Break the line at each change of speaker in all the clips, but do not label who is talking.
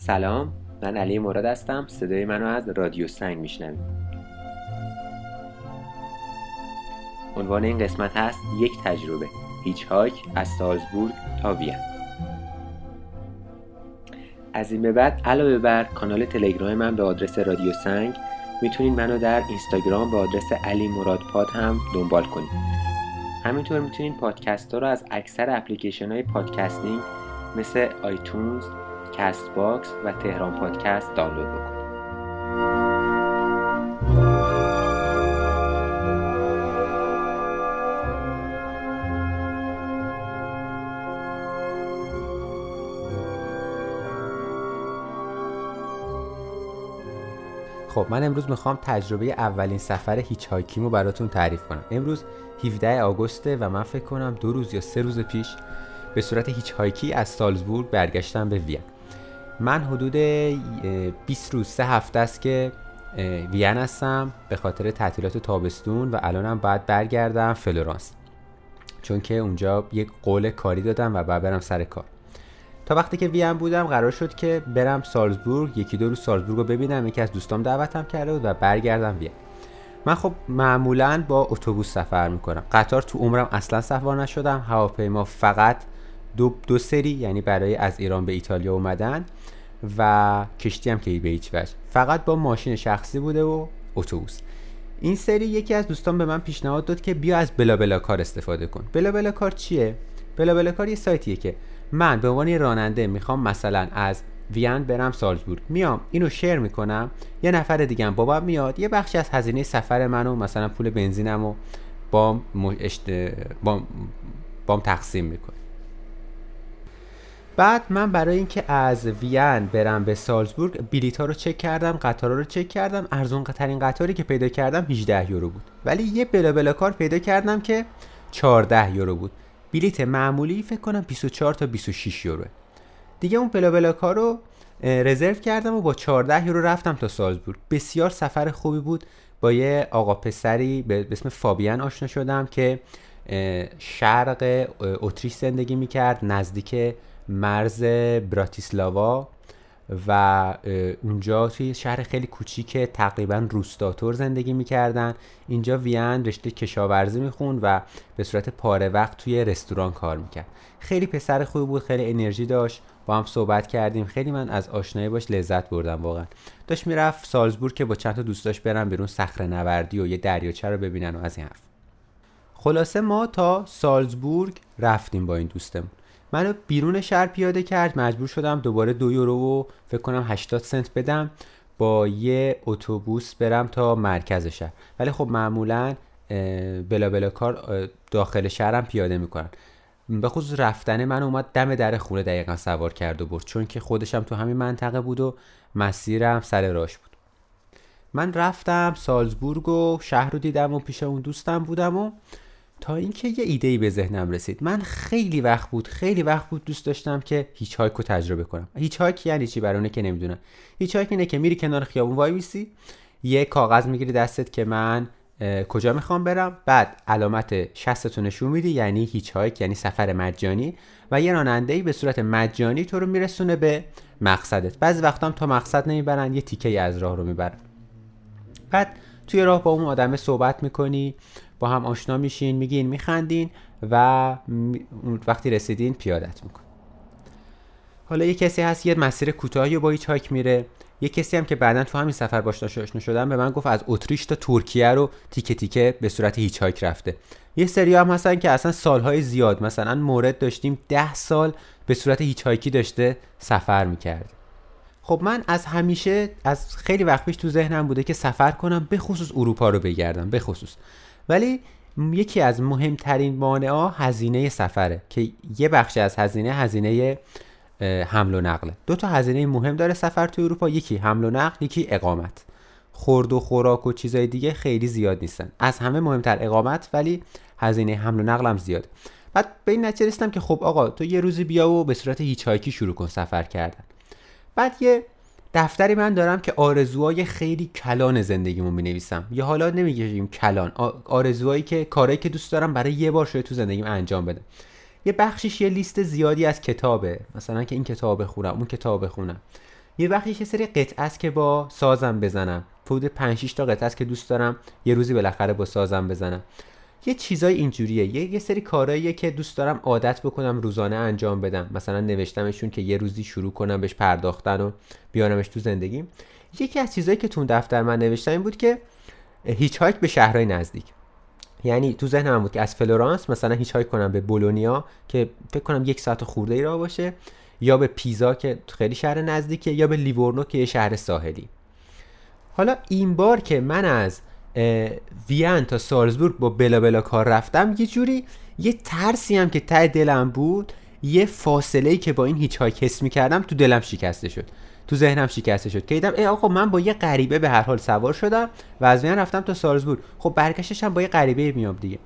سلام من علی مراد هستم. صدای منو از رادیو سنگ میشنوید. عنوان این قسمت هست یک تجربه hitchhike از سالزبورگ تا وین. از این به بعد علاوه بر کانال تلگرام من به آدرس رادیو سنگ می‌تونید منو در اینستاگرام به آدرس علی مراد پاد هم دنبال کنید. همینطور می‌تونید پادکست ها رو از اکثر اپلیکیشن های podcasting مثل iTunes، Castbox و تهران پادکست دانلود بکنید. خب من امروز می‌خوام تجربه اولین سفر hitchhike یم براتون تعریف کنم. امروز 17 آگوسته و من فکر کنم دو روز یا سه روز پیش به صورت hitchhike ی از سالزبورگ برگشتم به وین. من حدود 20 روز سه هفته است که وین هستم به خاطر تعطیلات تابستون و الانم بعد برگردم فلورانس. چون که اونجا یک قول کاری دادم و بعد برم سر کار. تا وقتی که وین بودم قرار شد که برم سالزبورگ یکی دو روز سالزبورگ رو ببینم یکی از دوستام دعوتم کرده بود و برگردم وین. من خب معمولا با اتوبوس سفر می‌کنم. قطار تو عمرم اصلا سوار نشدم. هواپیما فقط دو, دو سری یعنی برای از ایران به ایتالیا اومدن و کشتی هم که به هیچ وجه. فقط با ماشین شخصی بوده و اتوبوس. این سری یکی از دوستان به من پیشنهاد داد که بیا از بلا بلا کار استفاده کن. بلا بلا کار چیه؟ بلا بلا کار یه سایتیه که من به عنوان راننده می‌خوام مثلا از وین برم سالزبورگ. میام اینو شیر می‌کنم یه نفر دیگه بابا میاد یه بخشی از هزینه سفر منو مثلا پول بنزینم و بام, بام, بام تقسیم می‌کنه. بعد من برای اینکه از وین برم به سالزبورگ بلیط ها رو چک کردم قطارا رو چک کردم. ارزون ترین قطاری که پیدا کردم 18 یورو بود. ولی یه بلا بلا کار پیدا کردم که 14 یورو بود. بلیت معمولی فکر کنم 24 تا 26 یورو دیگه اون بلا بلا کار رو رزرو کردم و با 14 یورو رفتم تا سالزبورگ. بسیار سفر خوبی بود. با یه آقا پسری به اسم فابیان آشنا شدم که شرق اتریش زندگی می‌کرد نزدیک مرز براتیسلاوا و اونجا توی شهر خیلی کوچیک تقریبا روستاتور زندگی می‌کردن. اینجا وین رشته کشاورزی می‌خوند و به صورت پاره وقت توی رستوران کار می‌کرد. خیلی پسر خوبی بود خیلی انرژی داشت. با هم صحبت کردیم. خیلی من از آشنایی باش لذت بردم واقعا. داشت می‌رفت سالزبورگ که با چند تا دوست داشت برن بیرون صخره نوردی و یه دریاچه رو ببینن و از این حرف خلاصه ما تا سالزبورگ رفتیم با این دوستمون. منو بیرون شهر پیاده کرد مجبور شدم دوباره دو یورو و فکر کنم 80 سنت بدم با یه اتوبوس برم تا مرکز شهر. ولی خب معمولا BlaBlaCar داخل شهرم پیاده می‌کنن. به خصوص رفتن من اومد دم در خونه دقیقا سوار کرد و برد. چون که خودشم تو همین منطقه بود و مسیرم سر راش بود. من رفتم سالزبورگ و شهر رو دیدم و پیش اون دوستم بودم و تا اینکه یه ایده ای به ذهنم رسید. من خیلی وقت بود خیلی وقت بود دوست داشتم که hitchhike تجربه کنم. hitchhike یعنی چی برای که نمی‌دونم. hitchhike اینه که میری کنار خیابون وای میسی؟ یه کاغذ می‌گیری دستت که من کجا می‌خوام برم؟ بعد علامت شستتو نشون میدی یعنی hitchhike یعنی سفر مجانی. و یه راننده به صورت مجانی تو رو میرسونه به مقصدت. بعضی وقتا هم تا مقصد نمی‌برن یه تیکه از راه رو می‌برن. بعد توی راه با اون آدمه صحبت می‌کنی. با هم آشنا میشین میگین میخندین و وقتی رسیدین پیادت میکنه حالا یه کسی هست یه مسیر کوتاهی با hitchhike میره. یه کسی هم که بعدا تو همین سفر باش آشنا شدم به من گفت از اتریش تا ترکیه رو تیکه تیکه به صورت هیچ هایک رفته. یه سری هم هستن که اصلا سالهای زیاد مثلا مورد داشتیم ده سال به صورت هیچ هایکی داشته سفر می‌کرد. خب من از همیشه از خیلی وقت پیش تو ذهنم بوده که سفر کنم به خصوص اروپا رو بگردم به خصوص. ولی یکی از مهمترین مانعا هزینه سفره که یه بخش از هزینه هزینه حمل و نقله. دو تا هزینه مهم داره سفر تو اروپا یکی حمل و نقل یکی اقامت. خورد و خوراک و چیزای دیگه خیلی زیاد نیستن. از همه مهمتر اقامت ولی هزینه حمل و نقل هم زیاد. بعد به این نتیجه که خب آقا تو یه روزی بیا و به صورت هیچ هایکی شروع کن سفر کردن. بعد یه دفتری من دارم که آرزوهای خیلی کلان زندگیمو می نویسم یا حالا نمیگیم کلان آرزوهایی که کارهایی که دوست دارم برای یه بار شده تو زندگیم انجام بدم. یه بخشش یه لیست زیادی از کتابه. مثلا که این کتاب بخونم اون کتاب بخونم. یه وقتی یه سری قطعه است که با سازم بزنم. حدود 5 6 تا قطعه است که دوست دارم یه روزی بالاخره با سازم بزنم. یه چیزای اینجوریه. یه, یه سری کارهاییه که دوست دارم عادت بکنم روزانه انجام بدم. مثلا نوشتمشون که یه روزی شروع کنم بهش پرداختن و بیارمش تو زندگیم. یکی از چیزهایی که تو دفتر من نوشتم این بود که هیچ هایک به شهرهای نزدیک. یعنی تو ذهن من بود که از فلورانس مثلا hitchhike کنم به بولونیا که فکر کنم یک ساعت خرده ای راه باشه یا به پیزا که خیلی شهر نزدیکه یا به لیورنو که یه شهر ساحلی. حالا این بار که من از وین تا سالزبورگ با BlaBlaCar رفتم یه جوری یه ترسی هم که ته دلم بود یه فاصله ای که با این هیچ های حس می‌کردم تو دلم شکسته شد تو ذهنم شکسته شد که دیدم ای آقا من با یه غریبه به هر حال سوار شدم و از وین رفتم تا سالزبورگ. خب برگشتش هم با یه غریبه میام دیگه.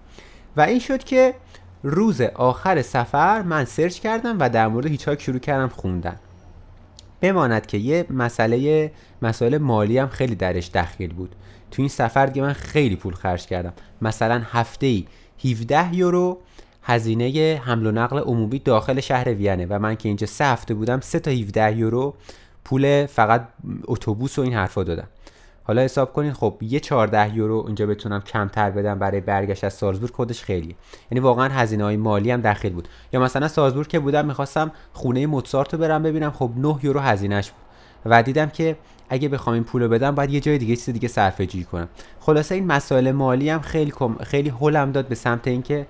و این شد که روز آخر سفر من سرچ کردم و در مورد هیچ شروع کردم خوندن. بماند که یه مسئله مسائل مالی هم خیلی درش دخیل بود. تو این سفر دیگه من خیلی پول خرج کردم. مثلا هفته ای 17 یورو هزینه حمل و نقل عمومی داخل شهر وینه و من که اینجا سه هفته بودم سه تا 17 یورو پول فقط اتوبوس و این حرفا دادم. حالا حساب کنید خب یه 14 یورو اینجا بتونم کمتر بدم برای برگشت از سالزبورگ خودش خیلیه. یعنی واقعا هزینه های مالی هم داخل بود. یا مثلا سالزبورگ که بودم می‌خواستم خونه موتسارت رو برم ببینم خب 9 یورو هزینهش بود. و دیدم که اگه بخوام این پولو بدم باید یه جای دیگه چیز دیگه صرفه جویی کنم. خلاصه این مسائل مالی هم خیلی خیلی هولم داد به سمت اینکه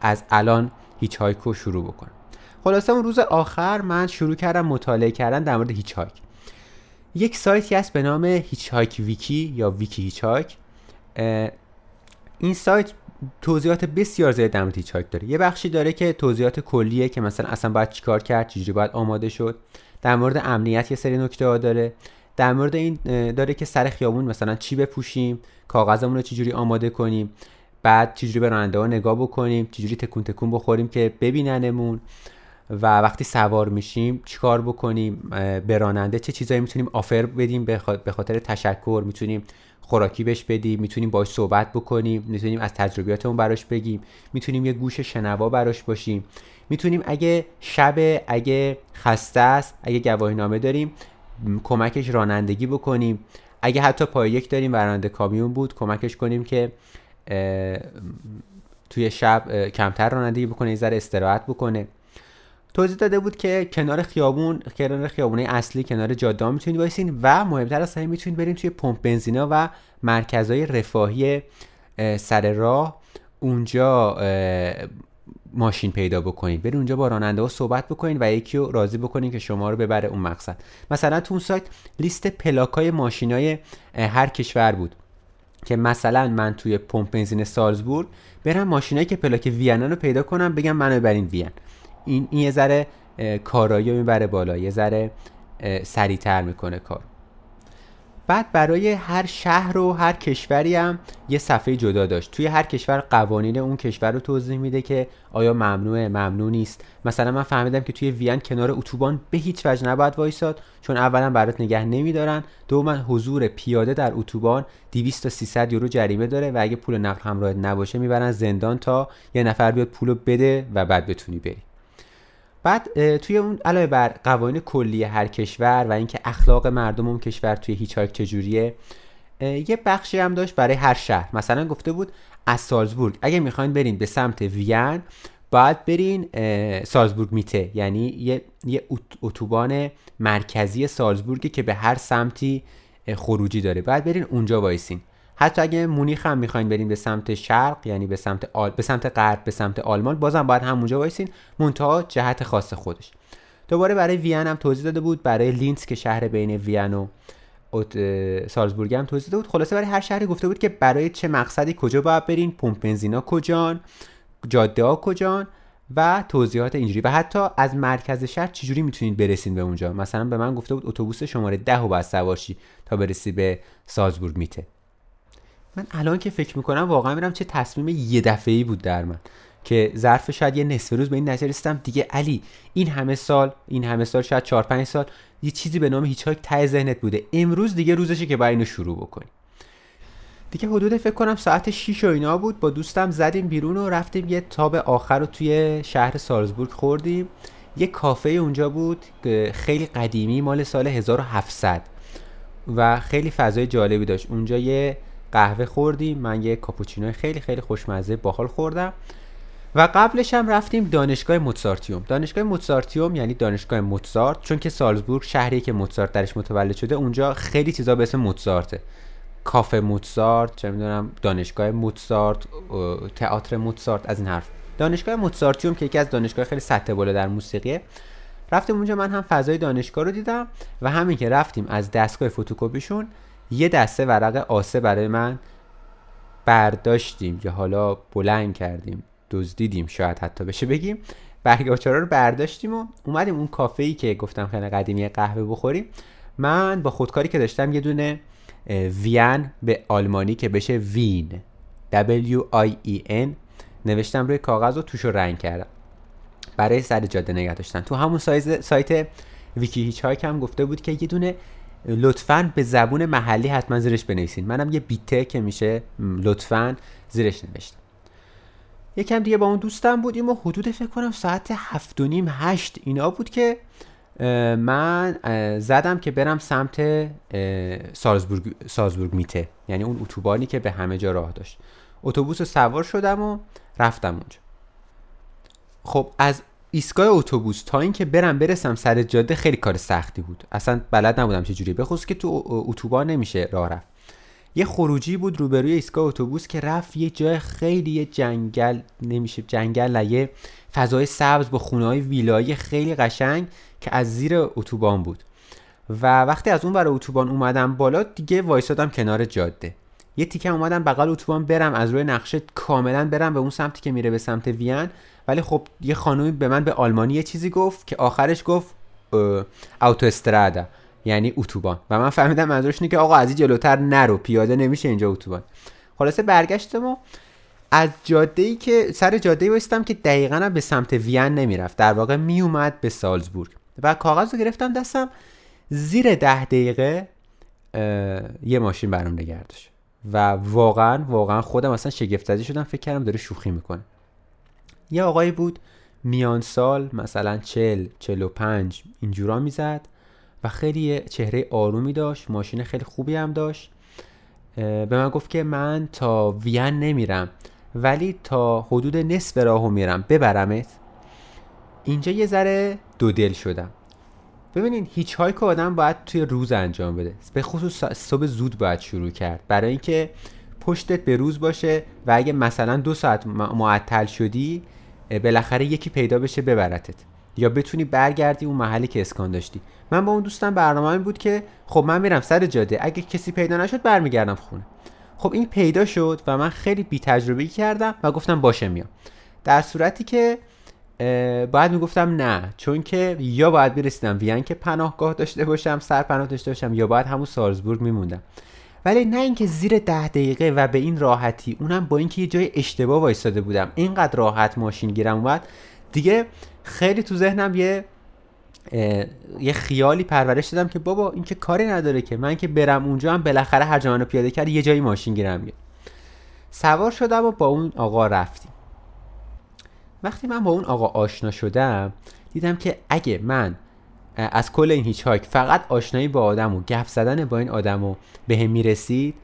از الان hitchhike و شروع بکنم. خلاصه اون روز آخر من شروع کردم مطالعه کردن در مورد hitchhike یک سایتی هست به نام hitchhike wiki یا wiki hitchhike این سایت توضیحات بسیار زیاد در مورد hitchhike داره. یه بخشی داره که توضیحات کلیه که مثلا اصلا باید چیکار کرد چجوری باید آماده شد. در مورد امنیت یه سری نکته ها داره. در مورد این داره که سر خیابون مثلا چی بپوشیم کاغذمون رو چجوری آماده کنیم بعد چجوری به راننده ها نگاه بکنیم چجوری تکون تکون بخوریم که ببیننمون و وقتی سوار میشیم چیکار بکنیم به راننده چه چیزایی می‌تونیم آفر بدیم به خاطر تشکر می‌تونیم خوراکی بهش بدیم می‌تونیم باش صحبت بکنیم می‌تونیم از تجربیاتمون براش بگیم می‌تونیم یه گوش شنوا براش باشیم. می‌تونیم اگه شب اگه خسته است اگه گواهی نامه داریم کمکش رانندگی بکنیم. اگه حتی پای یک داریم راننده کامیون بود کمکش کنیم که توی شب کمتر رانندگی بکنه یه استراحت بکنه. توضیح داده بود که کنار خیابون کنار خیابونه اصلی کنار جاده می‌تونید وایسین و مهمتر از همه می‌تونید بریم توی پمپ بنزینا و مرکزهای رفاهی سر راه. اونجا ماشین پیدا بکنید. برید اونجا با راننده ها صحبت بکنید و یکی رو راضی بکنید که شما رو ببره اون مقصد. مثلا تو اون سایت لیست پلاک های ماشین های هر کشور بود که مثلا من توی پمپ بنزین سالزبورگ برم ماشینایی که پلاک وین رو پیدا کنم بگم منو ببرین وین. این این یه ذره کارایی می‌بره بالا یه ذره سریعتر می‌کنه کار. بعد برای هر شهر و هر کشوری هم یه صفحه جدا داشت. توی هر کشور قوانین اون کشور رو توضیح میده که آیا ممنوعه ممنوع نیست. مثلا من فهمیدم که توی وین کنار اتوبان به هیچ وجه نباید وایساد چون اولا برات نگه نمیدارن. دوما حضور پیاده در اتوبان 200 تا 300 یورو جریمه داره و اگه پول نقل همراه نباشه می‌برن زندان تا یه نفر بیاد پولو بده و بعد بتونی بری. بعد توی اون علاوه بر قوانین کلی هر کشور و اینکه اخلاق مردم اون کشور توی هیچ چجوریه یه بخشی هم داشت برای هر شهر. مثلا گفته بود از سالزبورگ. اگه می‌خواین برین به سمت وین باید برین سالزبورگ میته. یعنی یه, یه اتوبان مرکزی سالزبورگی که به هر سمتی خروجی داره. باید برین اونجا وایسین. حتی اگه مونیخ هم می‌خواین بریم به سمت شرق یعنی به سمت آل... به سمت غرب به سمت آلمان بازم باید همونجا وایسین. منتها جهت خاص خودش. دوباره برای وین هم توضیح داده بود برای لینز که شهر بین وین و سالزبورگ هم توضیح داده بود. خلاصه برای هر شهری گفته بود که برای چه مقصدی کجا باید برین پمپ بنزینا کجان جاده ها کجان و توضیحات اینجوری. و حتی از مرکز شهر چجوری می‌تونید برسین به اونجا؟ مثلا به من گفته بود اتوبوس شماره ده و باید سوارشی تا برسی به سالزبورگ میته. من الان که فکر می‌کنم واقعا میرم چه تصمیم یه دفعه ای بود در من که ظرف شاید یه نصف روز به این نتیجه رسیدم. دیگه علی این همه سال این همه سال شاید 4 5 سال یه چیزی به نام هیچ ته ذهنت بوده. امروز دیگه روزشه که باید اینو شروع بکنی. دیگه حدود فکر کنم ساعت 6 و اینا بود. با دوستم زدیم بیرون و رفتیم یه تاب آخر رو توی شهر سالزبورگ خوردیم. یه کافه اونجا بود که خیلی قدیمی مال سال 1700 و خیلی فضای جالبی داشت. اونجا یه قهوه خوردیم. من یه کاپوچینو خیلی خیلی خوشمزه باحال خوردم. و قبلش هم رفتیم دانشگاه موتسارتیوم. دانشگاه موتسارتیوم یعنی دانشگاه موتسارت چون که سالزبورگ شهری که موتسارت درش متولد شده اونجا خیلی چیزا به اسم موتسارته. کافه موتسارت چه می‌دونم دانشگاه موتسارت تئاتر موتسارت از این حرف. دانشگاه موتسارتیوم که یکی از دانشگاه خیلی سطح بالا در موسیقیه. رفتیم اونجا من هم فضای دانشگاه رو دیدم و همین که رفتیم از دستگاه فتوکپیشون یه دسته ورق آسه برای من برداشتیم یا حالا بلند کردیم دزدیدیم شاید حتی بشه بگیم. برگاچارا رو برداشتیم و اومدیم اون کافه ای که گفتم خیلی قدیمی قهوه بخوریم. من با خودکاری که داشتم یه دونه وین به آلمانی که بشه وین. W I E N نوشتم روی کاغذ و توش رو رنگ کردم. برای سر جاده نگه داشتن. تو همون سایز سایت ویکی هیچ هم گفته بود که یه دونه لطفا به زبون محلی حتما زیرش بنویسین. منم یه بیته که میشه. لطفا زیرش نوشتم. یکم دیگه با اون دوستم بودیم و حدود فکر کنم ساعت هفت و نیم هشت اینا بود که من زدم که برم سمت سالزبورگ, سالزبورگ میته. یعنی اون اتوبانی که به همه جا راه داشت. اتوبوس سوار شدم و رفتم اونجا. خب از ایستگاه اتوبوس تا اینکه برم برسم سر جاده خیلی کار سختی بود. اصلا بلد نبودم چه جوری بخصوص که تو اتوبان نمیشه راه رفت. یه خروجی بود روبروی ایستگاه اتوبوس که رفت یه جای خیلی یه جنگل نمیشه جنگل یه فضای سبز با خونه های ویلایی خیلی قشنگ که از زیر اتوبان بود. و وقتی از اون برای اتوبان اومدم بالا دیگه وایسادم کنار جاده. یه تیکه اومدم بغل اتوبان برم از روی نقشه کاملا برم به اون سمتی که میره به سمت وین. ولی خب یه خانومی به من به آلمانی یه چیزی گفت که آخرش گفت اوتوسترادا یعنی اتوبان. و من فهمیدم منظورش اینه که آقا از جلوتر نرو پیاده نمیشه اینجا اتوبان. خلاصه برگشتم و از جاده ای که سر جاده ای که دقیقا به سمت وین نمی‌رفت. در واقع میومد به سالزبورگ. و کاغذ رو گرفتم دستم زیر ده دقیقه یه ماشین برام نگردش و واقعا واقعا خودم اصلا شگفت زده شدم فکر کردم داره شوخی می‌کنه. یه آقایی بود میان سال مثلا چل چل و پنج اینجورا می‌زد و خیلی چهره آرومی داشت ماشین خیلی خوبی هم داشت. به من گفت که من تا وین نمیرم ولی تا حدود نصف راهو میرم. ببرمت. اینجا یه ذره دو دل شدم. ببینین هیچ های که آدم باید توی روز انجام بده. به خصوص صبح زود باید شروع کرد. برای اینکه پشتت به روز باشه و اگه مثلا دو ساعت معطل شدی بالاخره یکی پیدا بشه ببرتت. یا بتونی برگردی اون محلی که اسکان داشتی. من با اون دوستم برنامه بود که خب من میرم سر جاده. اگه کسی پیدا نشد برمیگردم خونه. خب این پیدا شد و من خیلی بی تجربه کردم و گفتم باشه میام. در صورتی که باید می‌گفتم نه چون که یا باید برسیدم وین که پناهگاه داشته باشم سر پناه داشته باشم یا باید همون سالزبورگ میموندم. ولی نه اینکه زیر ده دقیقه و به این راحتی اونم با اینکه یه جای اشتباه وایستاده بودم. اینقدر راحت ماشین گیرم اومد. دیگه خیلی تو ذهنم یه یه خیالی پرورش دادم که بابا این که کاری نداره که. من که برم اونجا هم بالاخره هر جا پیاده کرد یه جایی ماشین گیرم میاد. سوار شدم و با اون آقا رفتیم. وقتی من با اون آقا آشنا شدم دیدم که اگه من از کل این هیچ هایک فقط آشنایی با آدم و گپ زدن با این آدم و به هم می‌رسید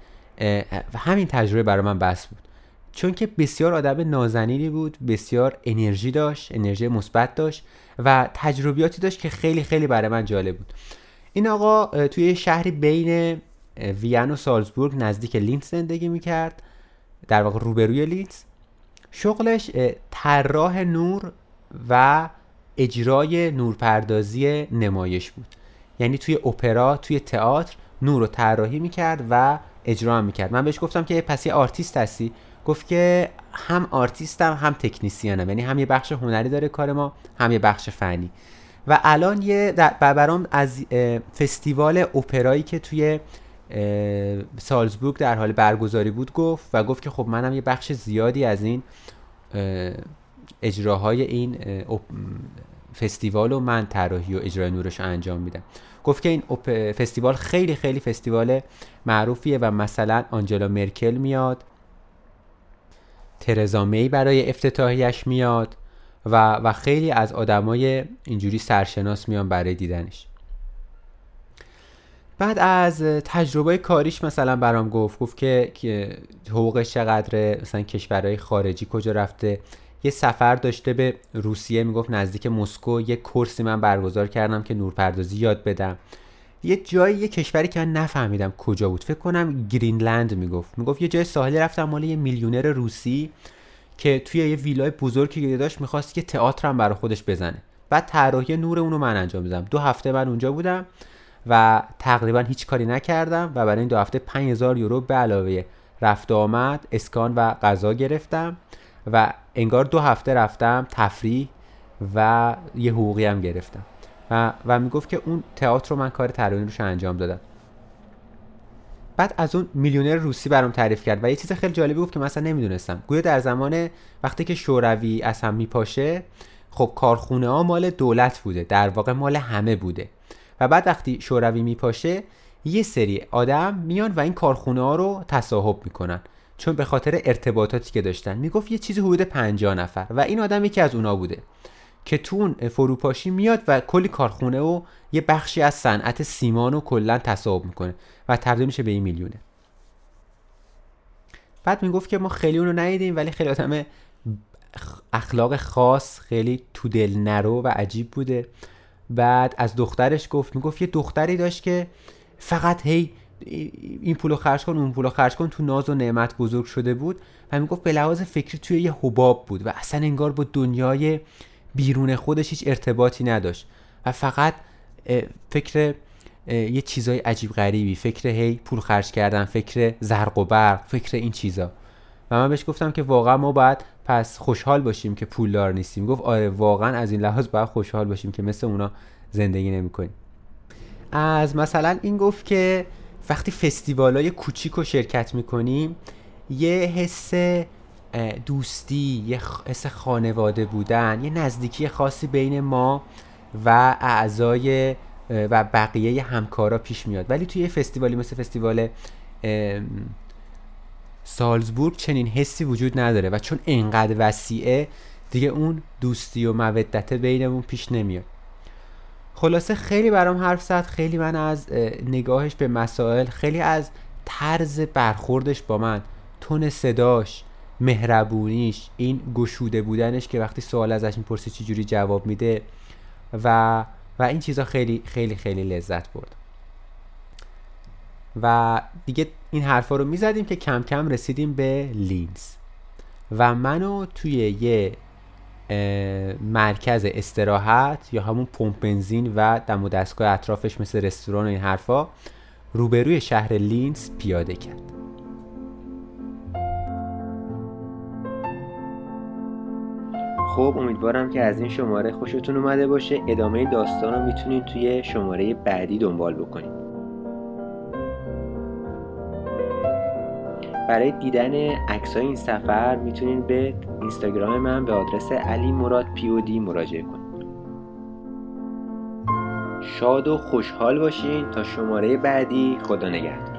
همین تجربه برای من بس بود. چون که بسیار آدم نازنینی بود بسیار انرژی داشت انرژی مثبت داشت و تجربیاتی داشت که خیلی خیلی برای من جالب بود. این آقا توی شهری بین وین و سالزبورگ نزدیک لینز زندگی می‌کرد در واقع روبروی لینز شغلش طراح نور و اجرای نورپردازی نمایش بود. یعنی توی اپرا توی تئاتر نور رو طراحی می‌کرد و اجرا می‌کرد. من بهش گفتم که پس یه آرتیست هستی؟ گفت که هم آرتیستم هم تکنیسیانم. یعنی هم یه بخش هنری داره کار ما هم یه بخش فنی. و الان یه برام از فستیوال اپرایی که توی سالزبورگ در حال برگزاری بود گفت و گفت که خب منم یه بخش زیادی از این اجراهای این فستیوال و من طراحی و اجرای نورش انجام میدم. گفت که این فستیوال خیلی خیلی فستیوال معروفیه و مثلا آنجلا مرکل میاد ترزا می برای افتتاحیش میاد و, و خیلی از آدمای اینجوری سرشناس میان برای دیدنش. بعد از تجربه کاریش مثلا برام گفت گفت که حقوقش چقدره مثلا کشورهای خارجی کجا رفته یه سفر داشته به روسیه می‌گفت نزدیک مسکو. یه کورسی من برگزار کردم که نورپردازی یاد بدم. یه جایی یه کشوری که من نفهمیدم کجا بود. فکر کنم گرینلند می‌گفت. می‌گفت یه جای ساحلی رفتم مال یه میلیونر روسی که توی یه ویلای بزرگی داشت می‌خواست که تئاتر هم برای خودش بزنه. بعد طراحی نور اونو من انجام دادم. دو هفته من اونجا بودم و تقریبا هیچ کاری نکردم و برای این دو هفته 5000 یورو به علاوه رفت آمد اسکان و غذا گرفتم و انگار دو هفته رفتم تفریح و یه حقوقی هم گرفتم. و, و می‌گفت که اون تئاتر رو من کار طراحی روش انجام دادم. بعد از اون میلیونر روسی برام تعریف کرد و یه چیز خیلی جالبی گفت که مثلا نمی‌دونستم. گویا در زمان وقتی که شوروی از هم میپاشه خب کارخونه ها مال دولت بوده. در واقع مال همه بوده. و بعد وقتی شوروی میپاشه یه سری آدم میان و این کارخونه ها رو تصاحب می‌کنن. چون به خاطر ارتباطاتی که داشتن می‌گفت یه چیزی حدود 50 نفر و این آدم یکی از اونا بوده که تو اون فروپاشی میاد و کلی کارخونه و یه بخشی از صنعت سیمان رو کلا تصاحب می‌کنه و تبدیل میشه به این میلیونه. بعد می‌گفت که ما خیلی اونو ندیدیم ولی خیلی آدم اخلاق خاص خیلی تو دل نرو و عجیب بوده. بعد از دخترش گفت می‌گفت یه دختری داشت که فقط هی این پولو خرج کن اون پولو خرج کن تو ناز و نعمت بزرگ شده بود. و می‌گفت به لحاظ فکری توی یه حباب بود و اصلا انگار با دنیای بیرون خودش هیچ ارتباطی نداشت. و فقط فکر یه چیزای عجیب غریبی فکر هی پول خرج کردن فکر زرق و برق فکر این چیزا. و من بهش گفتم که واقعا ما باید پس خوشحال باشیم که پولدار نیستیم. گفت آره واقعا از این لحاظ باید خوشحال باشیم که مثل اونا زندگی نمی‌کنیم. از مثلا این گفت که وقتی فستیوال های کوچیک رو شرکت می‌کنیم یه حس دوستی یه حس خانواده بودن یه نزدیکی خاصی بین ما و اعضای و بقیه همکارا پیش میاد. ولی توی یه فستیوالی مثل فستیوال سالزبورگ چنین حسی وجود نداره و چون انقدر وسیعه دیگه اون دوستی و مودت بینمون پیش نمیاد. خلاصه خیلی برام حرف زد خیلی من از نگاهش به مسائل خیلی از طرز برخوردش با من تون صداش مهربونیش این گشوده بودنش که وقتی سوال ازش می‌پرسی چجوری جواب میده و و این چیزا خیلی خیلی خیلی لذت برد. و دیگه این حرفا رو می‌زدیم که کم کم رسیدیم به لینز. و منو توی یه مرکز استراحت یا همون پمپ بنزین و دم و دستگاه اطرافش مثل رستوران و این حرفا روبروی شهر لینز پیاده کرد. خب امیدوارم که از این شماره خوشتون اومده باشه. ادامه داستان رو می‌تونید توی شماره بعدی دنبال بکنید برای دیدن عکس این سفر می‌تونید به اینستاگرام من به آدرس علی مراد پیودی مراجعه کنید شاد و خوشحال باشین. تا شماره بعدی خدا نگهدار.